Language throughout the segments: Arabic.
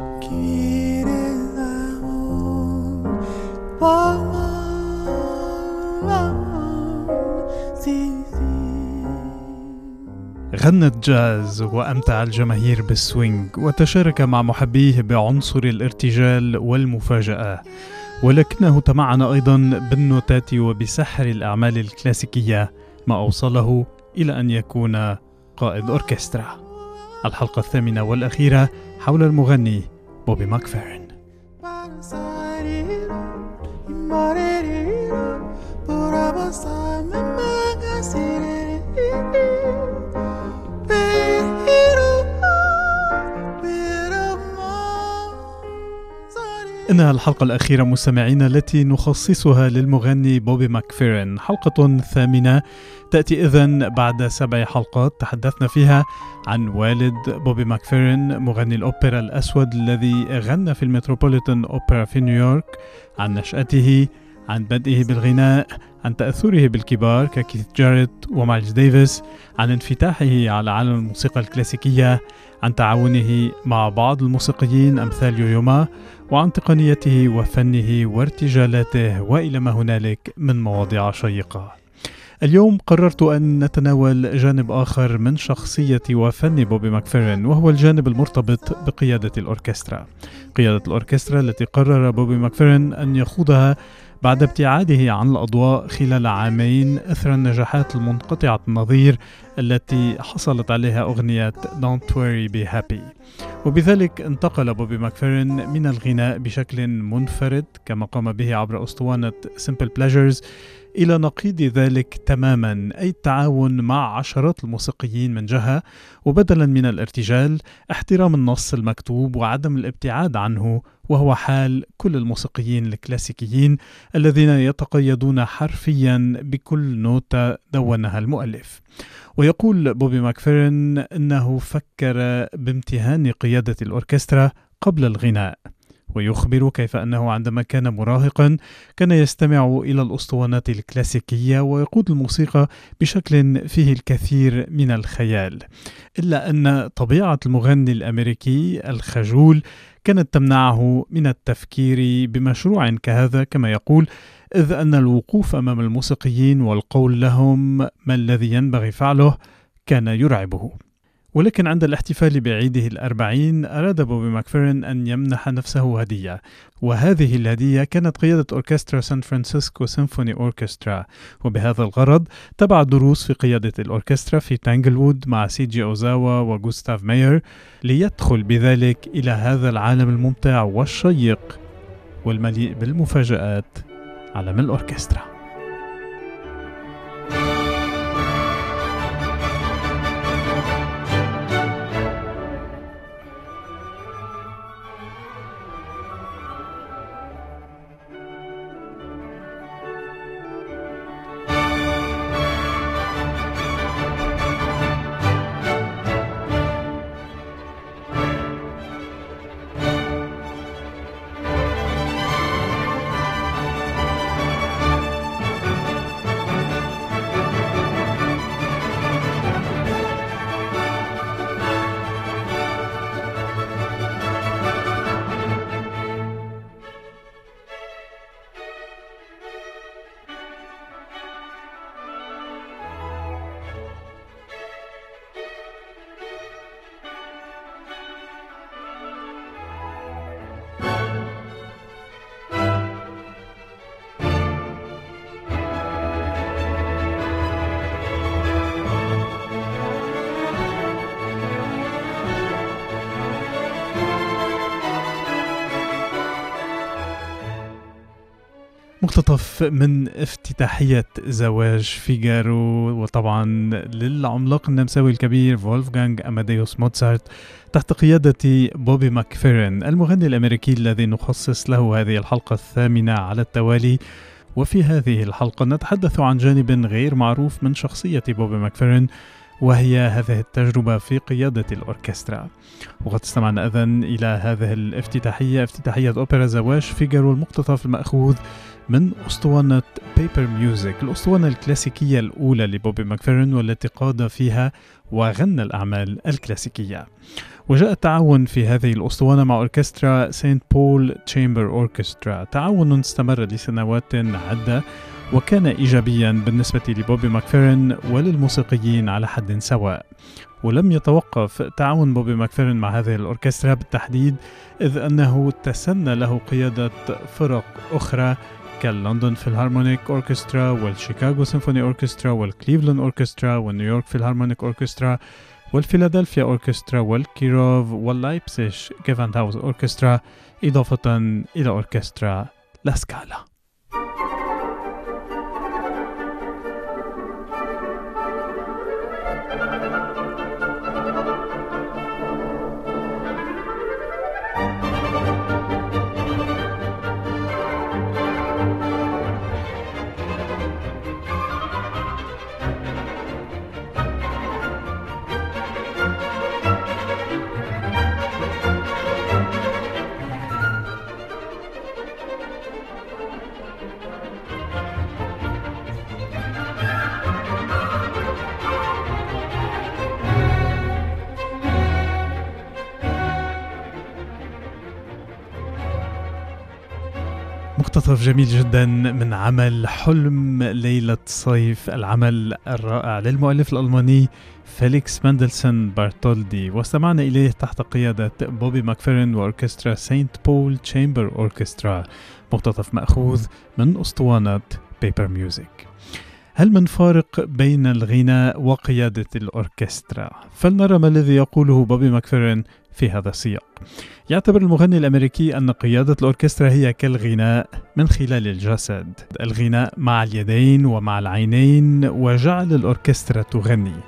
غنى الجاز وأمتع الجماهير بال swing وتشارك مع محبيه بعنصر الارتجال والمفاجأة ولكنه تمعن أيضا بالنوتات وبسحر الأعمال الكلاسيكية ما أوصله إلى أن يكون قائد أوركسترا. الحلقة الثامنة والأخيرة حول المغني بوبي ماكفيرن إنها الحلقة الأخيرة مستمعينا التي نخصصها للمغني بوبي ماكفيرن حلقة ثامنة تأتي إذن بعد سبع حلقات تحدثنا فيها عن والد بوبي ماكفيرن مغني الأوبرا الأسود الذي غنى في المتروبوليتان أوبرا في نيويورك عن نشأته عن بدئه بالغناء عن تأثره بالكبار ككيث جاريت ومايلز ديفيس عن انفتاحه على عالم الموسيقى الكلاسيكية عن تعاونه مع بعض الموسيقيين أمثال يويوما وعن تقنيته وفنه وارتجالاته وإلى ما هنالك من مواضيع شيقة. اليوم قررت أن نتناول جانب آخر من شخصية وفن بوبي ماكفيرن وهو الجانب المرتبط بقيادة الأوركسترا. قيادة الأوركسترا التي قرر بوبي ماكفيرن أن يخوضها بعد ابتعاده عن الأضواء خلال عامين أثر النجاحات المنقطعة النظير التي حصلت عليها أغنية Don't Worry Be Happy. وبذلك انتقل بوبي ماكفيرن من الغناء بشكل منفرد كما قام به عبر أسطوانة Simple Pleasures إلى نقيض ذلك تماما أي التعاون مع عشرات الموسيقيين من جهة. وبدلا من الارتجال احترام النص المكتوب وعدم الابتعاد عنه وهو حال كل الموسيقيين الكلاسيكيين الذين يتقيدون حرفيا بكل نوتة دونها المؤلف. ويقول بوبي ماكفيرن إنه فكر بامتهان قيادة الأوركسترا قبل الغناء. ويخبر كيف أنه عندما كان مراهقا كان يستمع إلى الأسطوانات الكلاسيكية ويقود الموسيقى بشكل فيه الكثير من الخيال إلا أن طبيعة المغني الأمريكي الخجول كانت تمنعه من التفكير بمشروع كهذا كما يقول إذ أن الوقوف أمام الموسيقيين والقول لهم ما الذي ينبغي فعله كان يرعبه. ولكن عند الاحتفال بعيده الأربعين أراد بوبي ماكفيرن أن يمنح نفسه هدية وهذه الهدية كانت قيادة أوركسترا سان فرانسيسكو سيمفوني أوركسترا. وبهذا الغرض تبع دروس في قيادة الأوركسترا في تانجلوود مع سيجي أوزاوا وغوستاف ماير ليدخل بذلك إلى هذا العالم الممتع والشيق والمليء بالمفاجآت عالم الأوركسترا. مقتطف من افتتاحية زواج فيجارو وطبعا للعملاق النمساوي الكبير فولفغانغ أماديوس موتسارت تحت قيادة بوبي ماكفيرن المغني الأمريكي الذي نخصص له هذه الحلقة الثامنة على التوالي. وفي هذه الحلقة نتحدث عن جانب غير معروف من شخصية بوبي ماكفيرن وهي هذه التجربة في قيادة الأوركسترا. وقد استمعنا إذن إلى هذه الافتتاحية افتتاحية أوبرا زواج فيجارو المقتطف المأخوذ من أسطوانة Paper Music الأسطوانة الكلاسيكية الأولى لبوبي ماكفيرن والتي قاد فيها وغنى الأعمال الكلاسيكية. وجاء التعاون في هذه الأسطوانة مع أوركسترا Saint Paul Chamber Orchestra. تعاون استمر لسنوات عدة وكان إيجابيا بالنسبة لبوبي ماكفيرن وللموسيقيين على حد سواء. ولم يتوقف تعاون بوبي ماكفيرن مع هذه الأوركسترا بالتحديد إذ أنه تسنى له قيادة فرق أخرى كال London Philharmonic Orchestra وال Chicago Symphony Orchestra وال Cleveland Orchestra وال New York Philharmonic Orchestra وال Philadelphia Orchestra والكيروف وال Leipzig Gewandhaus Orchestra إضافة إلى أوركسترا لاسكالا مقتطف جميل جدا من عمل حلم ليلة صيف العمل الرائع للمؤلف الألماني فيليكس ماندلسون بارتولدي واستمعنا إليه تحت قيادة بوبي ماكفيرن وأوركسترا Saint Paul Chamber Orchestra مقتطف مأخوذ من أسطوانة Paper Music هل من فارق بين الغناء وقيادة الأوركسترا؟ فلنرى ما الذي يقوله بوبي ماكفيرن في هذا السياق. يعتبر المغني الأمريكي أن قيادة الأوركسترا هي كالغناء من خلال الجسد. الغناء مع اليدين ومع العينين وجعل الأوركسترا تغني.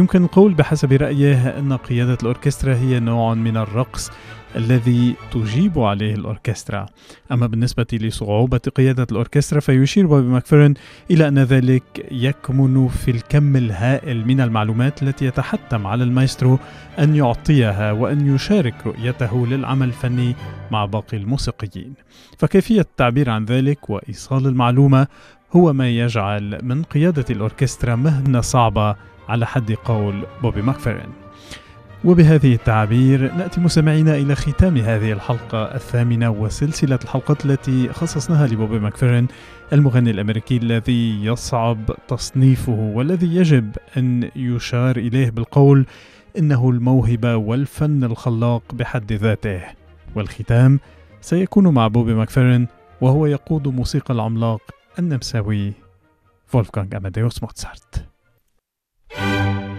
يمكن القول بحسب رأيه أن قيادة الأوركسترا هي نوع من الرقص الذي تجيب عليه الأوركسترا. أما بالنسبة لصعوبة قيادة الأوركسترا فيشير بوبي ماكفيرن إلى أن ذلك يكمن في الكم الهائل من المعلومات التي يتحتم على المايسترو أن يعطيها وأن يشارك رؤيته للعمل الفني مع باقي الموسيقيين. فكيفية التعبير عن ذلك وإيصال المعلومة هو ما يجعل من قيادة الأوركسترا مهنة صعبة على حد قول بوبي ماكفيرن وبهذه التعابير نأتي مستمعينا إلى ختام هذه الحلقة الثامنة وسلسلة الحلقات التي خصصناها لبوبي ماكفيرن المغني الأمريكي الذي يصعب تصنيفه والذي يجب أن يشار إليه بالقول إنه الموهبة والفن الخلاق بحد ذاته. والختام سيكون مع بوبي ماكفيرن وهو يقود موسيقى العملاق النمساوي فولفغانغ أماديوس موتسارت. Música